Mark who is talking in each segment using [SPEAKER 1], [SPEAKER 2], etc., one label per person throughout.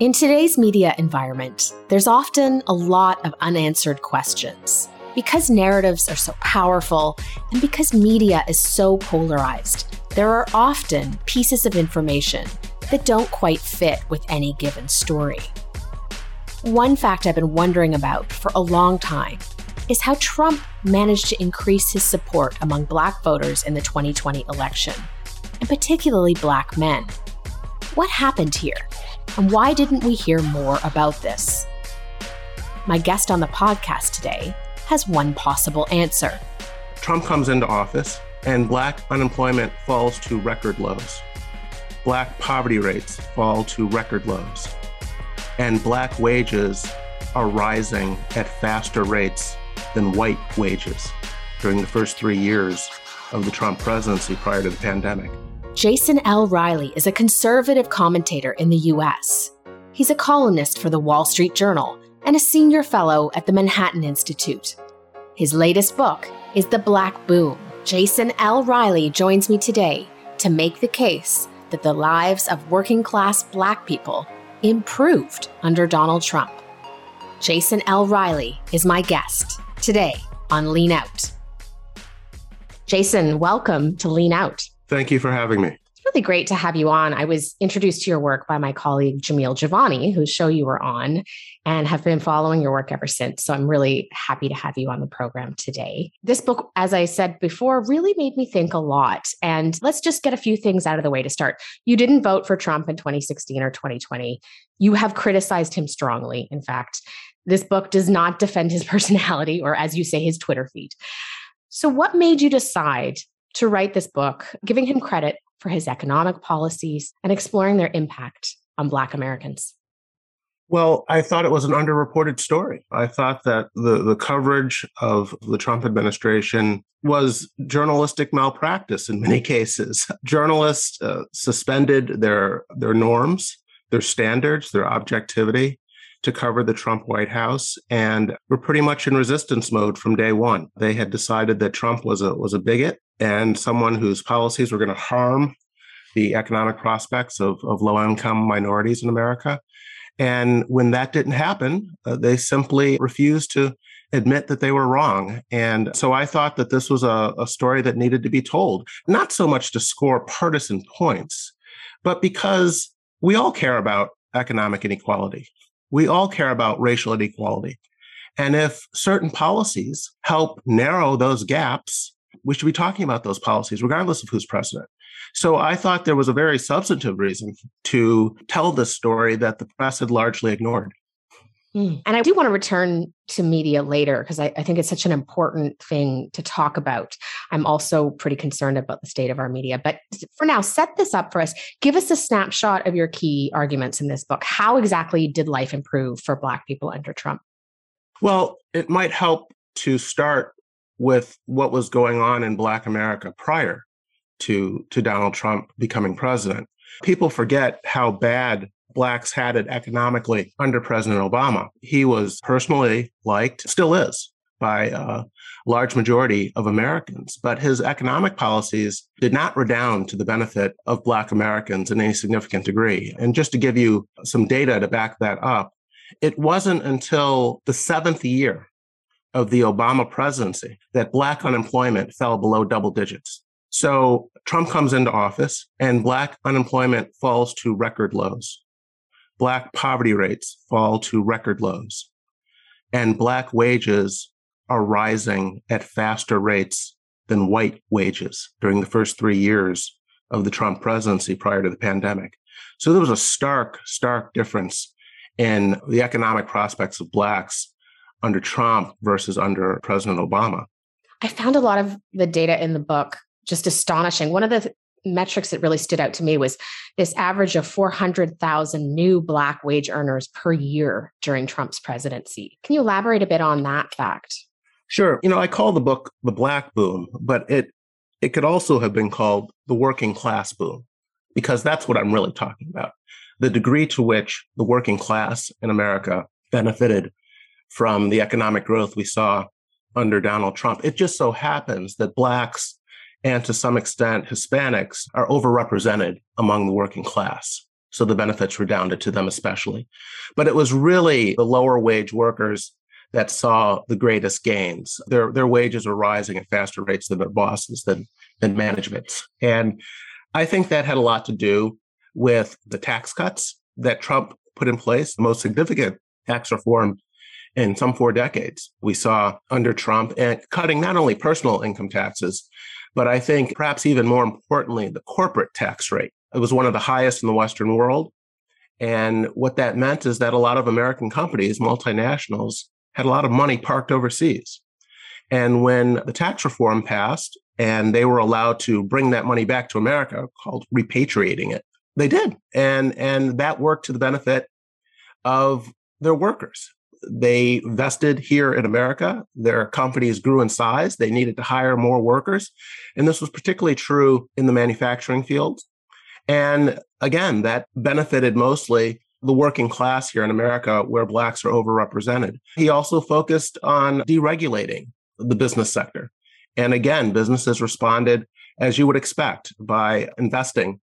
[SPEAKER 1] In today's media environment, there's often a lot of unanswered questions. Because narratives are so powerful and because media is so polarized, there are often pieces of information that don't quite fit with any given story. One fact I've been wondering about for a long time is how Trump managed to increase his support among black voters in the 2020 election, and particularly black men. What happened here? And why didn't we hear more about this? My guest on the podcast today has one possible answer.
[SPEAKER 2] Trump comes into office and black unemployment falls to record lows. Black poverty rates fall to record lows. And black wages are rising at faster rates than white wages during the first three years of the Trump presidency prior to the pandemic.
[SPEAKER 1] Jason L. Riley is a conservative commentator in the U.S. He's a columnist for the Wall Street Journal and a senior fellow at the Manhattan Institute. His latest book is The Black Boom. Jason L. Riley joins me today to make the case that the lives of working class black people improved under Donald Trump. Jason L. Riley is my guest today on Lean Out. Jason, welcome to Lean Out.
[SPEAKER 2] Thank you for having me.
[SPEAKER 1] It's really great to have you on. I was introduced to your work by my colleague Jamil Jivani, whose show you were on, and have been following your work ever since. So I'm really happy to have you on the program today. This book, as I said before, really made me think a lot. And let's just get a few things out of the way to start. You didn't vote for Trump in 2016 or 2020. You have criticized him strongly, in fact. This book does not defend his personality or, as you say, his Twitter feed. So, what made you decide to write this book, giving him credit for his economic policies and exploring their impact on Black Americans?
[SPEAKER 2] Well, I thought it was an underreported story. I thought that the, the coverage of the Trump administration was journalistic malpractice in many cases. Journalists uh, suspended their, their norms, their standards, their objectivity to cover the Trump White House and were pretty much in resistance mode from day one. They had decided that Trump was a was a bigot and someone whose policies were going to harm the economic prospects of, of low income minorities in America. And when that didn't happen, uh, they simply refused to admit that they were wrong. And so I thought that this was a, a story that needed to be told, not so much to score partisan points, but because we all care about economic inequality. We all care about racial inequality. And if certain policies help narrow those gaps, we should be talking about those policies, regardless of who's president. So I thought there was a very substantive reason to tell this story that the press had largely ignored.
[SPEAKER 1] Hmm. And I do want to return to media later because I, I, think it's such an important thing to talk about. I'm also pretty concerned about the state of our media. But for now, set this up for us. Give us a snapshot of your key arguments in this book. How exactly did life improve for Black people under Trump?
[SPEAKER 2] Well, it might help to start with what was going on in Black America prior to, to Donald Trump becoming president. People forget how bad blacks had it economically under President Obama. He was personally liked, still is, by a large majority of Americans. But his economic policies did not redound to the benefit of Black Americans in any significant degree. And just to give you some data to back that up, it wasn't until the seventh year of the Obama presidency that Black unemployment fell below double digits. So Trump comes into office and Black unemployment falls to record lows. Black poverty rates fall to record lows. And Black wages are rising at faster rates than white wages during the first three years of the Trump presidency prior to the pandemic. So there was a stark, stark difference in the economic prospects of Blacks under Trump versus under President Obama.
[SPEAKER 1] I found a lot of the data in the book just astonishing. One of the th- metrics that really stood out to me was this average of 400,000 new Black wage earners per year during Trump's presidency. Can you elaborate a bit on that fact?
[SPEAKER 2] Sure. You know, I call the book The Black Boom, but it it could also have been called the working class boom because that's what I'm really talking about. The degree to which the working class in America benefited from the economic growth we saw under Donald Trump. It just so happens that blacks and to some extent Hispanics are overrepresented among the working class. So the benefits redounded to them, especially. But it was really the lower wage workers that saw the greatest gains. Their, their wages are rising at faster rates than their bosses, than, than management's. And I think that had a lot to do with the tax cuts that Trump put in place, the most significant tax reform in some four decades we saw under Trump, and cutting not only personal income taxes, but I think perhaps even more importantly, the corporate tax rate. It was one of the highest in the Western world. And what that meant is that a lot of American companies, multinationals, had a lot of money parked overseas. And when the tax reform passed and they were allowed to bring that money back to America, called repatriating it, they did. And, and that worked to the benefit of their workers. They vested here in America. Their companies grew in size. They needed to hire more workers. And this was particularly true in the manufacturing field. And again, that benefited mostly the working class here in America, where Blacks are overrepresented. He also focused on deregulating the business sector. And again, businesses responded as you would expect by investing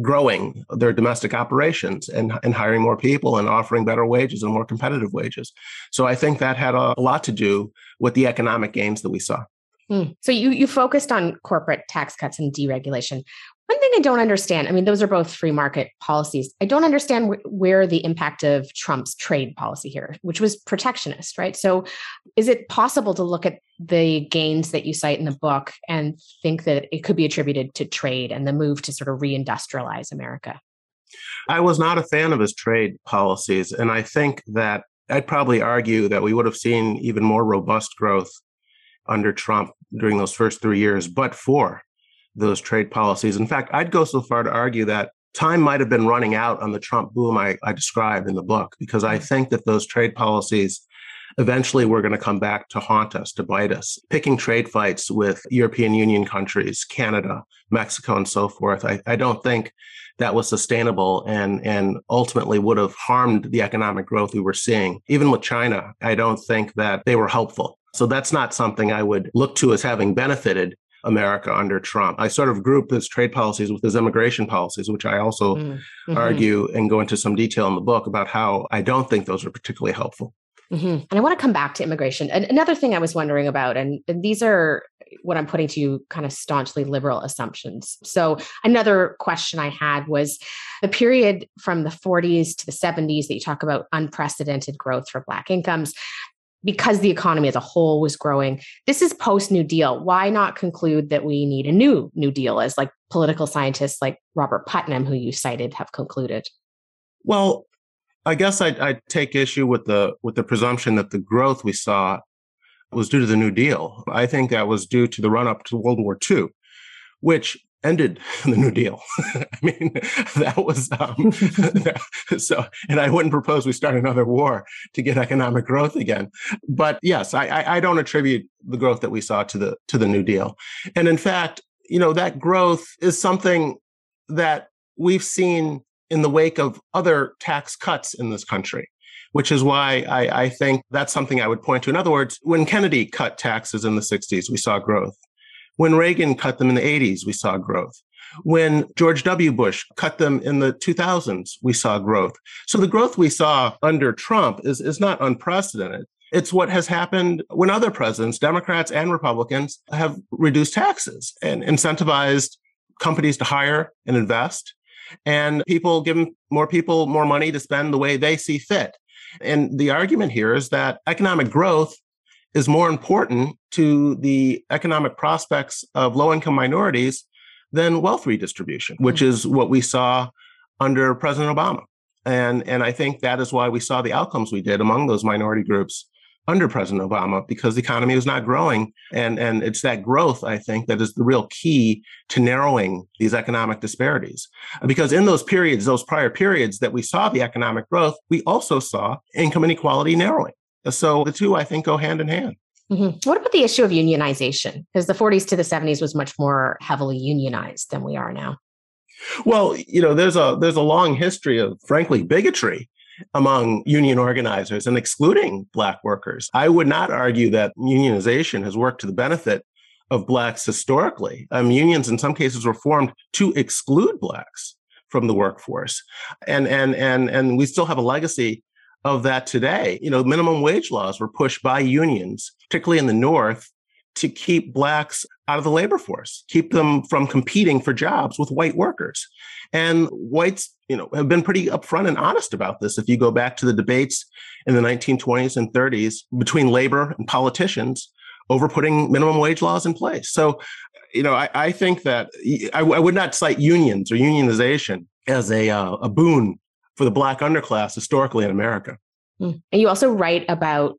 [SPEAKER 2] growing their domestic operations and, and hiring more people and offering better wages and more competitive wages. So I think that had a, a lot to do with the economic gains that we saw.
[SPEAKER 1] Hmm. So you you focused on corporate tax cuts and deregulation. One thing I don't understand, I mean, those are both free market policies. I don't understand wh- where the impact of Trump's trade policy here, which was protectionist, right? So, is it possible to look at the gains that you cite in the book and think that it could be attributed to trade and the move to sort of reindustrialize America?
[SPEAKER 2] I was not a fan of his trade policies. And I think that I'd probably argue that we would have seen even more robust growth under Trump during those first three years, but for those trade policies. In fact, I'd go so far to argue that time might have been running out on the Trump boom I, I described in the book, because I mm. think that those trade policies eventually were going to come back to haunt us, to bite us. Picking trade fights with European Union countries, Canada, Mexico, and so forth, I, I don't think that was sustainable and, and ultimately would have harmed the economic growth we were seeing. Even with China, I don't think that they were helpful. So that's not something I would look to as having benefited America under Trump. I sort of group his trade policies with his immigration policies, which I also mm, mm-hmm. argue and go into some detail in the book about how I don't think those are particularly helpful.
[SPEAKER 1] Mm-hmm. And I want to come back to immigration. And another thing I was wondering about, and, and these are what I'm putting to you kind of staunchly liberal assumptions. So, another question I had was the period from the 40s to the 70s that you talk about unprecedented growth for Black incomes because the economy as a whole was growing. This is post New Deal. Why not conclude that we need a new New Deal, as like political scientists like Robert Putnam, who you cited, have concluded?
[SPEAKER 2] Well, I guess I'd, I'd take issue with the with the presumption that the growth we saw was due to the New Deal. I think that was due to the run up to World War II, which ended the New Deal. I mean, that was um, so. And I wouldn't propose we start another war to get economic growth again. But yes, I, I don't attribute the growth that we saw to the to the New Deal. And in fact, you know, that growth is something that we've seen in the wake of other tax cuts in this country which is why I, I, think that's something I would point to. In other words, when Kennedy cut taxes in the 60s, we saw growth. When Reagan cut them in the 80s, we saw growth. When George W. Bush cut them in the 2000s, we saw growth. So the growth we saw under Trump is, is not unprecedented. It's what has happened when other presidents, Democrats and Republicans, have reduced taxes and incentivized companies to hire and invest and people give more people more money to spend the way they see fit. And the argument here is that economic growth is more important to the economic prospects of low income minorities than wealth redistribution, which mm-hmm. is what we saw under President Obama. And, and I think that is why we saw the outcomes we did among those minority groups under President Obama because the economy was not growing. And, and it's that growth, I think, that is the real key to narrowing these economic disparities. Because in those periods, those prior periods that we saw the economic growth, we also saw income inequality narrowing. So the two, I think, go hand in hand.
[SPEAKER 1] Mm-hmm. What about the issue of unionization? Because the 40s to the 70s was much more heavily unionized than we are now.
[SPEAKER 2] Well, you know, there's a there's a long history of frankly bigotry among union organizers and excluding black workers. I would not argue that unionization has worked to the benefit of blacks historically. Um, unions in some cases were formed to exclude blacks from the workforce. And and and and we still have a legacy of that today. You know, minimum wage laws were pushed by unions, particularly in the North, to keep blacks out of the labor force, keep them from competing for jobs with white workers. And whites, you know, have been pretty upfront and honest about this. If you go back to the debates in the 1920s and 30s between labor and politicians over putting minimum wage laws in place. So, you know, I, I think that I, I, would not cite unions or unionization as a, uh, a boon for the black underclass historically in America.
[SPEAKER 1] Hmm. And you also write about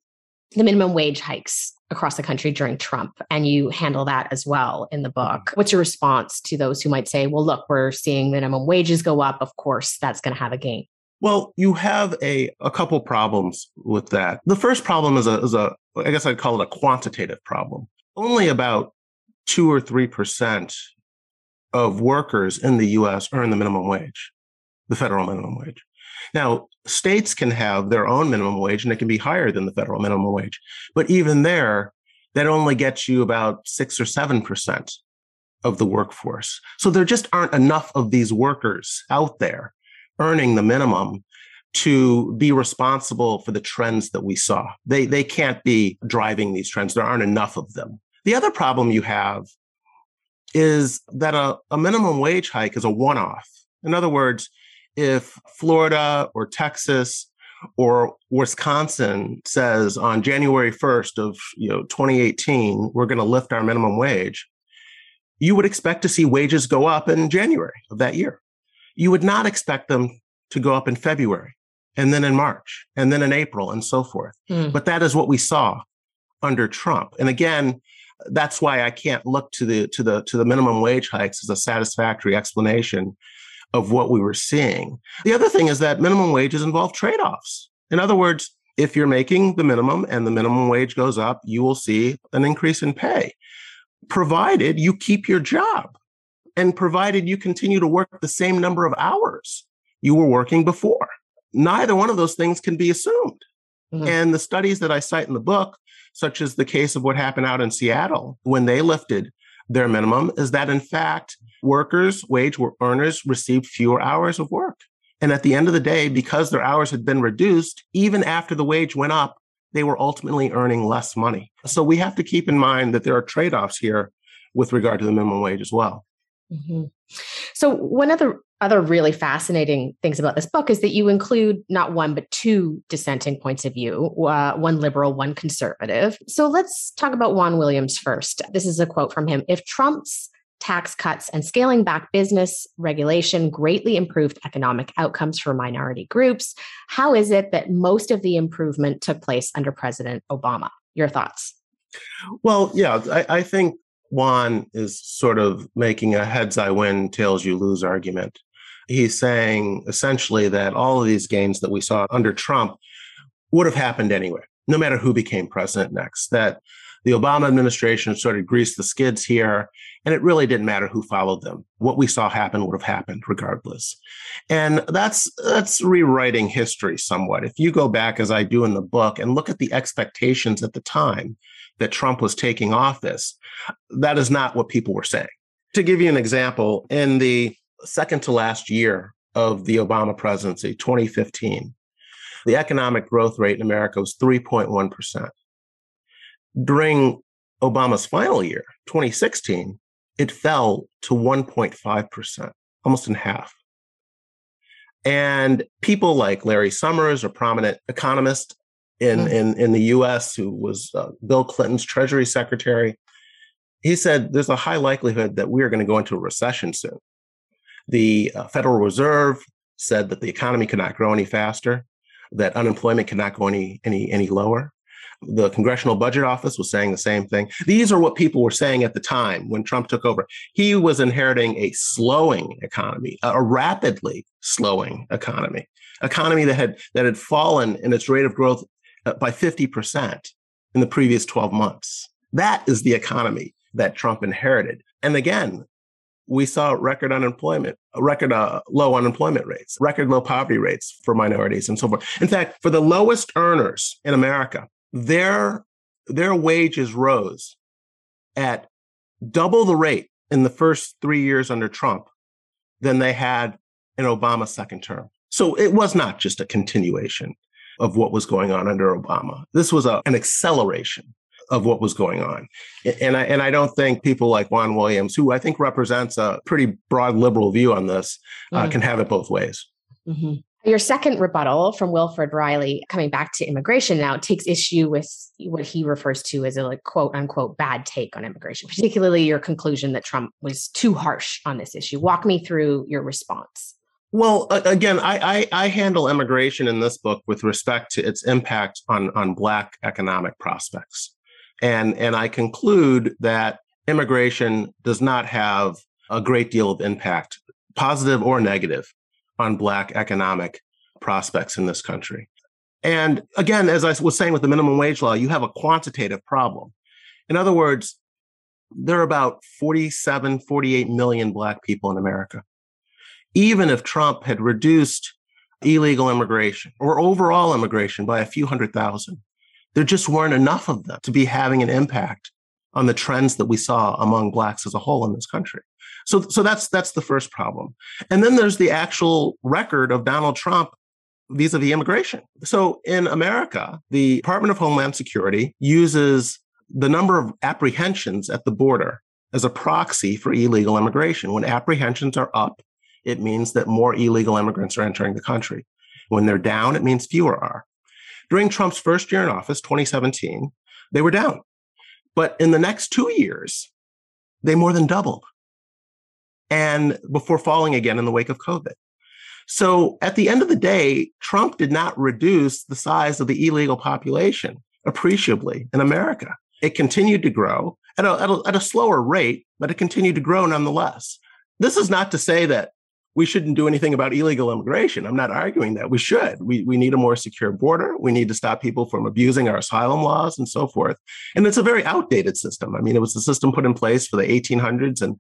[SPEAKER 1] the minimum wage hikes across the country during Trump, and you handle that as well in the book. What's your response to those who might say, well, look, we're seeing minimum wages go up. Of course, that's going to have a gain.
[SPEAKER 2] Well, you have a, a couple problems with that. The first problem is a, is a, I guess I'd call it a quantitative problem. Only about two or 3% of workers in the US earn the minimum wage, the federal minimum wage. Now, states can have their own minimum wage and it can be higher than the federal minimum wage. But even there, that only gets you about six or 7% of the workforce. So there just aren't enough of these workers out there earning the minimum to be responsible for the trends that we saw. They, they can't be driving these trends. There aren't enough of them. The other problem you have is that a, a minimum wage hike is a one off. In other words, if Florida or Texas or Wisconsin says on January 1st of you know 2018 we're going to lift our minimum wage, you would expect to see wages go up in January of that year. You would not expect them to go up in February and then in March and then in April and so forth. Mm. But that is what we saw under Trump. And again, that's why I can't look to the to the to the minimum wage hikes as a satisfactory explanation of what we were seeing. The other thing is that minimum wages involve trade offs. In other words, if you're making the minimum and the minimum wage goes up, you will see an increase in pay, provided you keep your job and provided you continue to work the same number of hours you were working before. Neither one of those things can be assumed. Mm-hmm. And the studies that I cite in the book, such as the case of what happened out in Seattle when they lifted their minimum, is that in fact, workers, wage earners received fewer hours of work. And at the end of the day, because their hours had been reduced, even after the wage went up, they were ultimately earning less money. So we have to keep in mind that there are trade offs here with regard to the minimum wage as well.
[SPEAKER 1] Mm-hmm. So, one of the other really fascinating things about this book is that you include not one, but two dissenting points of view uh, one liberal, one conservative. So, let's talk about Juan Williams first. This is a quote from him If Trump's tax cuts, and scaling back business regulation greatly improved economic outcomes for minority groups. How is it that most of the improvement took place under President Obama? Your thoughts?
[SPEAKER 2] Well, yeah, I, I think Juan is sort of making a heads I win, tails you lose argument. He's saying essentially that all of these gains that we saw under Trump would have happened anyway, no matter who became president next. That the Obama administration sort of greased the skids here, and it really didn't matter who followed them. What we saw happen would have happened regardless. And that's that's rewriting history somewhat. If you go back as I do in the book and look at the expectations at the time that Trump was taking office, that is not what people were saying. To give you an example, in the second to last year of the Obama presidency, 2015, the economic growth rate in America was 3.1%. During Obama's final year, 2016, it fell to 1.5%, almost in half. And people like Larry Summers, a prominent economist in, mm. in, in the US who was uh, Bill Clinton's Treasury Secretary, he said there's a high likelihood that we are going to go into a recession soon. The uh, Federal Reserve said that the economy could not grow any faster, that unemployment could not go any, any, any lower. The Congressional Budget Office was saying the same thing. These are what people were saying at the time when Trump took over. He was inheriting a slowing economy, a rapidly slowing economy, economy that had that had fallen in its rate of growth by 50% in the previous 12 months. That is the economy that Trump inherited. And again, we saw record unemployment, record uh, low unemployment rates, record low poverty rates for minorities and so forth. In fact, for the lowest earners in America, their their wages rose at double the rate in the first three years under Trump than they had in Obama's second term. So it was not just a continuation of what was going on under Obama. This was a, an acceleration of what was going on. And I, and I don't think people like Juan Williams, who I think represents a pretty broad liberal view on this, uh, mm-hmm. can have it both ways.
[SPEAKER 1] Mm-hmm. Your second rebuttal from Wilfred Reilly, coming back to immigration now, takes issue with what he refers to as a like, quote unquote bad take on immigration, particularly your conclusion that Trump was too harsh on this issue. Walk me through your response.
[SPEAKER 2] Well, again, I, I, I, handle immigration in this book with respect to its impact on, on Black economic prospects. And, and I conclude that immigration does not have a great deal of impact, positive or negative, on Black economic prospects in this country. And again, as I was saying with the minimum wage law, you have a quantitative problem. In other words, there are about 47, 48 million Black people in America even if Trump had reduced illegal immigration or overall immigration by a few hundred thousand, there just weren't enough of them to be having an impact on the trends that we saw among blacks as a whole in this country. So, so that's that's the first problem. And then there's the actual record of Donald Trump vis-a-vis immigration. So in America, the Department of Homeland Security uses the number of apprehensions at the border as a proxy for illegal immigration. When apprehensions are up, it means that more illegal immigrants are entering the country. When they're down, it means fewer are. During Trump's first year in office, 2017, they were down. But in the next two years, they more than doubled. And before falling again in the wake of COVID. So at the end of the day, Trump did not reduce the size of the illegal population appreciably in America. It continued to grow at a, at a, at a slower rate, but it continued to grow nonetheless. This is not to say that we shouldn't do anything about illegal immigration. I'm not arguing that. We should. We, we need a more secure border. We need to stop people from abusing our asylum laws and so forth. And it's a very outdated system. I mean, it was a system put in place for the 1800s and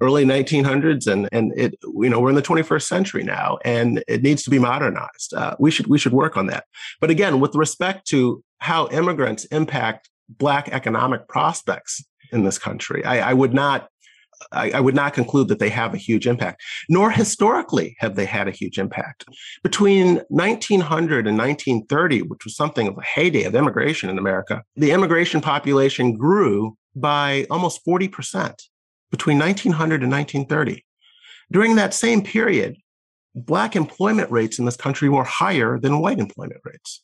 [SPEAKER 2] early 1900s, and and it you know we're in the 21st century now, and it needs to be modernized. Uh, we should we should work on that. But again, with respect to how immigrants impact Black economic prospects in this country, I, I would not I, I, would not conclude that they have a huge impact, nor historically have they had a huge impact. Between 1900 and 1930, which was something of a heyday of immigration in America, the immigration population grew by almost 40% between 1900 and 1930. During that same period, Black employment rates in this country were higher than white employment rates.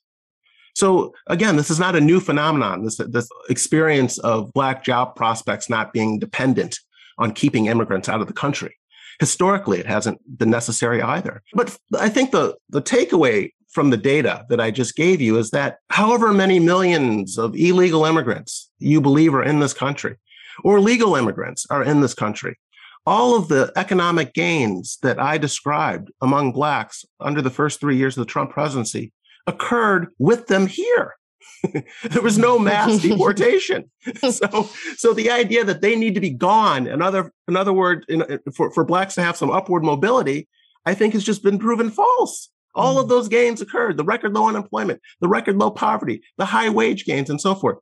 [SPEAKER 2] So again, this is not a new phenomenon. This, this experience of Black job prospects not being dependent on keeping immigrants out of the country. Historically, it hasn't been necessary either. But I think the, the takeaway from the data that I just gave you is that however many millions of illegal immigrants you believe are in this country, or legal immigrants are in this country, all of the economic gains that I described among Blacks under the first three years of the Trump presidency occurred with them here. there was no mass deportation. so, so the idea that they need to be gone, in other, in other words, in, for, for blacks to have some upward mobility, I think has just been proven false. All of mm. those gains occurred, the record low unemployment, the record low poverty, the high wage gains, and so forth.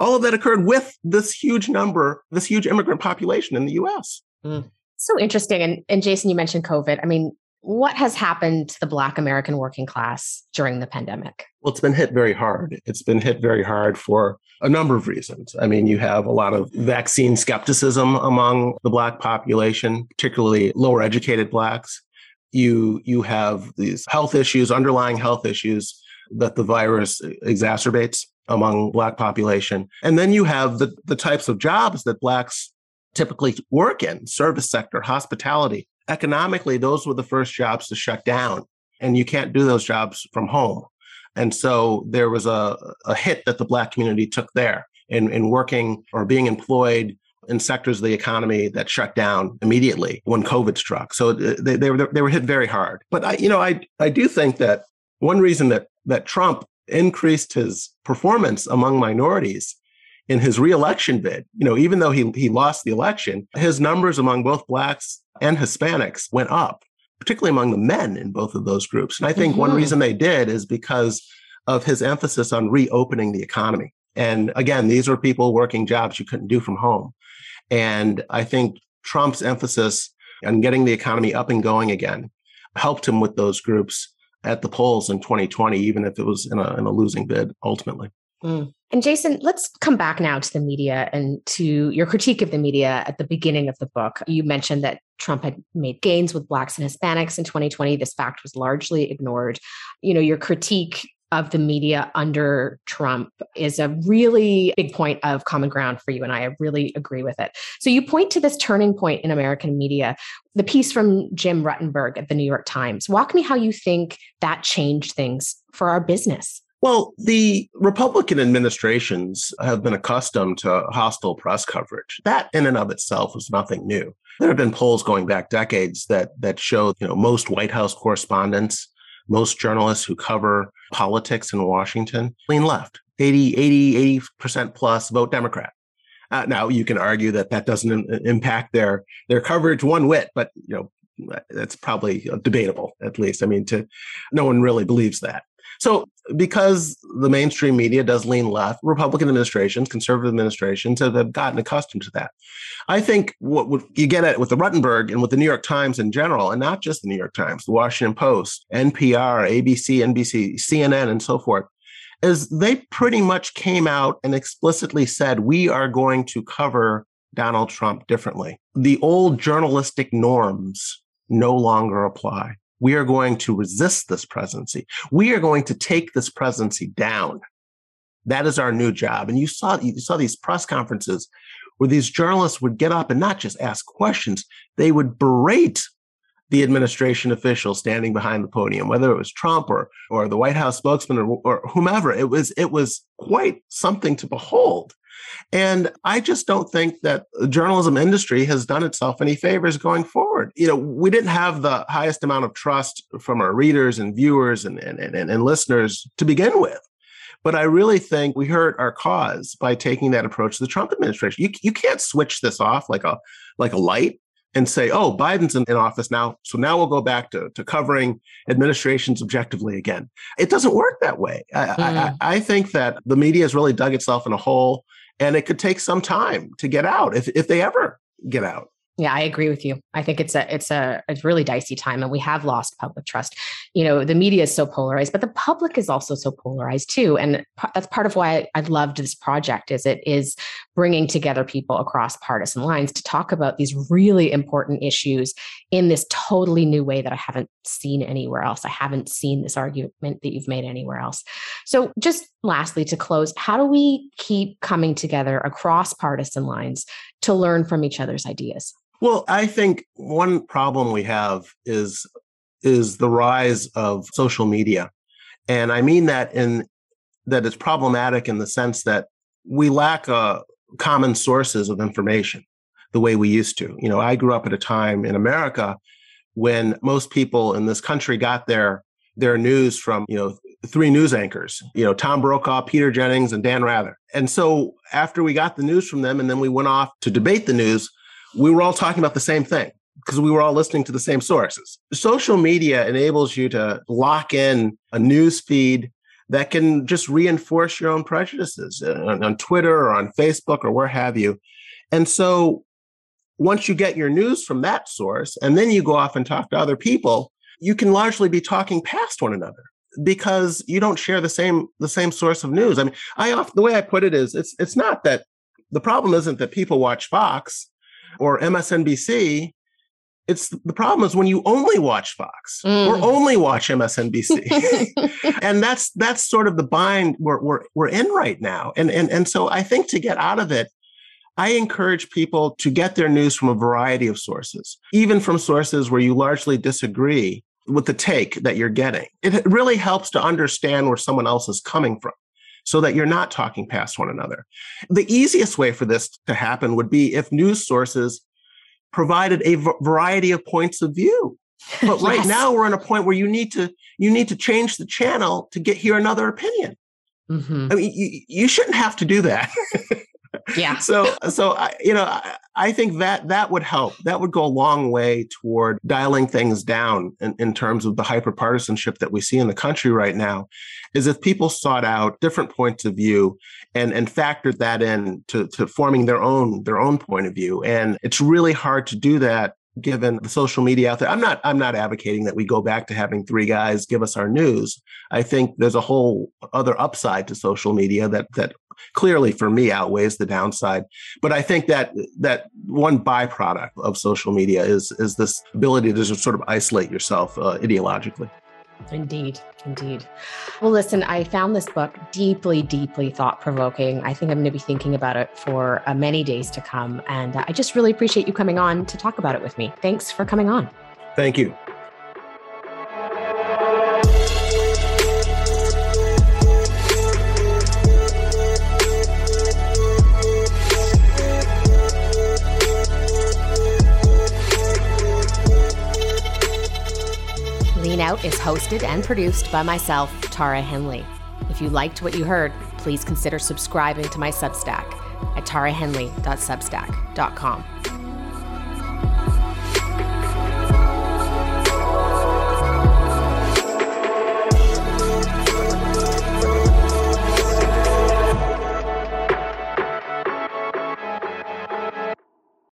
[SPEAKER 2] All of that occurred with this huge number, this huge immigrant population in the US.
[SPEAKER 1] Mm. So interesting. And, and Jason, you mentioned COVID. I mean, what has happened to the Black American working class during the pandemic?
[SPEAKER 2] Well, it's been hit very hard. It's been hit very hard for a number of reasons. I mean, you have a lot of vaccine skepticism among the Black population, particularly lower educated Blacks. You, you have these health issues, underlying health issues that the virus exacerbates among Black population. And then you have the, the types of jobs that Blacks typically work in service sector, hospitality, economically, those were the first jobs to shut down, and you can't do those jobs from home. And so there was a, a hit that the Black community took there in, in working or being employed in sectors of the economy that shut down immediately when COVID struck. So uh, they, they, were, they were hit very hard. But I, you know, I, I do think that one reason that, that Trump increased his performance among minorities in his reelection bid, you know, even though he, he lost the election, his numbers among both blacks and Hispanics went up, particularly among the men in both of those groups. And I think mm-hmm. one reason they did is because of his emphasis on reopening the economy. And again, these were people working jobs you couldn't do from home. And I think Trump's emphasis on getting the economy up and going again helped him with those groups at the polls in 2020, even if it was in a, in a losing bid ultimately.
[SPEAKER 1] Mm. And Jason, let's come back now to the media and to your critique of the media at the beginning of the book. You mentioned that Trump had made gains with blacks and Hispanics in 2020. This fact was largely ignored. You know, your critique of the media under Trump is a really big point of common ground for you. And I really agree with it. So you point to this turning point in American media, the piece from Jim Rutenberg at the New York Times. Walk me how you think that changed things for our business.
[SPEAKER 2] Well, the Republican administrations have been accustomed to hostile press coverage. That in and of itself is nothing new. There have been polls going back decades that that show, you know, most White House correspondents, most journalists who cover politics in Washington lean left. 80, 80, 80% plus vote Democrat. Uh, now you can argue that that doesn't impact their their coverage one whit, but you know that's probably debatable at least. I mean, to no one really believes that. So, because the mainstream media does lean left, Republican administrations, conservative administrations have gotten accustomed to that. I think what, you get at with the Rutenberg and with the New York Times in general, and not just the New York Times, the Washington Post, NPR, ABC, NBC, CNN, and so forth, is they pretty much came out and explicitly said, we are going to cover Donald Trump differently. The old journalistic norms no longer apply. We are going to resist this presidency. We are going to take this presidency down. That is our new job. And you saw you saw these press conferences where these journalists would get up and not just ask questions, they would berate the administration official standing behind the podium, whether it was Trump or or the White House spokesman or, or whomever. It was it was quite something to behold. And I just don't think that the journalism industry has done itself any favors going forward. You know, we didn't have the highest amount of trust from our readers and viewers and, and, and, and listeners to begin with. But I really think we hurt our cause by taking that approach to the Trump administration. You, you can't switch this off like a like a light and say, oh, Biden's in, in, office now. So now we'll go back to, to covering administrations objectively again. It doesn't work that way. I, mm. I, I, think that the media has really dug itself in a hole and it could take some time to get out if, if they ever get out.
[SPEAKER 1] Yeah, I agree with you. I think it's a it's a it's really dicey time, and we have lost public trust. You know, the media is so polarized, but the public is also so polarized too, and that's part of why I loved this project. Is it is bringing together people across partisan lines to talk about these really important issues in this totally new way that I haven't seen anywhere else. I haven't seen this argument that you've made anywhere else. So, just lastly, to close, how do we keep coming together across partisan lines to learn from each other's ideas?
[SPEAKER 2] Well, I think one problem we have is is the rise of social media. And I mean that in that it's problematic in the sense that we lack uh, common sources of information the way we used to. You know, I grew up at a time in America when most people in this country got their their news from, you know, three news anchors, you know, Tom Brokaw, Peter Jennings, and Dan Rather. And so after we got the news from them and then we went off to debate the news, we were all talking about the same thing because we were all listening to the same sources. Social media enables you to lock in a news feed that can just reinforce your own prejudices uh, on, on Twitter or on Facebook or where have you. And so once you get your news from that source and then you go off and talk to other people, you can largely be talking past one another because you don't share the same the same source of news. I mean, I often the way I put it is it's it's not that the problem isn't that people watch Fox or MSNBC, it's the problem is when you only watch Fox mm. or only watch MSNBC, and that's that's sort of the bind we're, we're we're in right now. And and and so I think to get out of it, I encourage people to get their news from a variety of sources, even from sources where you largely disagree with the take that you're getting. It really helps to understand where someone else is coming from so that you're not talking past one another. The easiest way for this to happen would be if news sources provided a variety of points of view. But right yes. now we're in a point where you need to you need to change the channel to get hear another opinion. Mm-hmm. I mean, you, you shouldn't have to do that.
[SPEAKER 1] yeah.
[SPEAKER 2] So so I, you know I, I, think that that would help. That would go a long way toward dialing things down in, in terms of the hyperpartisanship that we see in the country right now. Is if people sought out different points of view and and factored that in to, to forming their own their own point of view. And it's really hard to do that given the social media out there. I'm not I'm not advocating that we go back to having three guys give us our news. I think there's a whole other upside to social media that that clearly for me outweighs the downside. But I think that that one byproduct of social media is is this ability to sort of isolate yourself uh, ideologically.
[SPEAKER 1] Indeed, indeed. Well, listen, I found this book deeply, deeply thought provoking. I think I'm going to be thinking about it for uh, many days to come. And uh, I just really appreciate you coming on to talk about it with me. Thanks for coming on.
[SPEAKER 2] Thank you.
[SPEAKER 1] Out is hosted and produced by myself, Tara Henley. If you liked what you heard, please consider subscribing to my Substack at tarahenley.substack.com.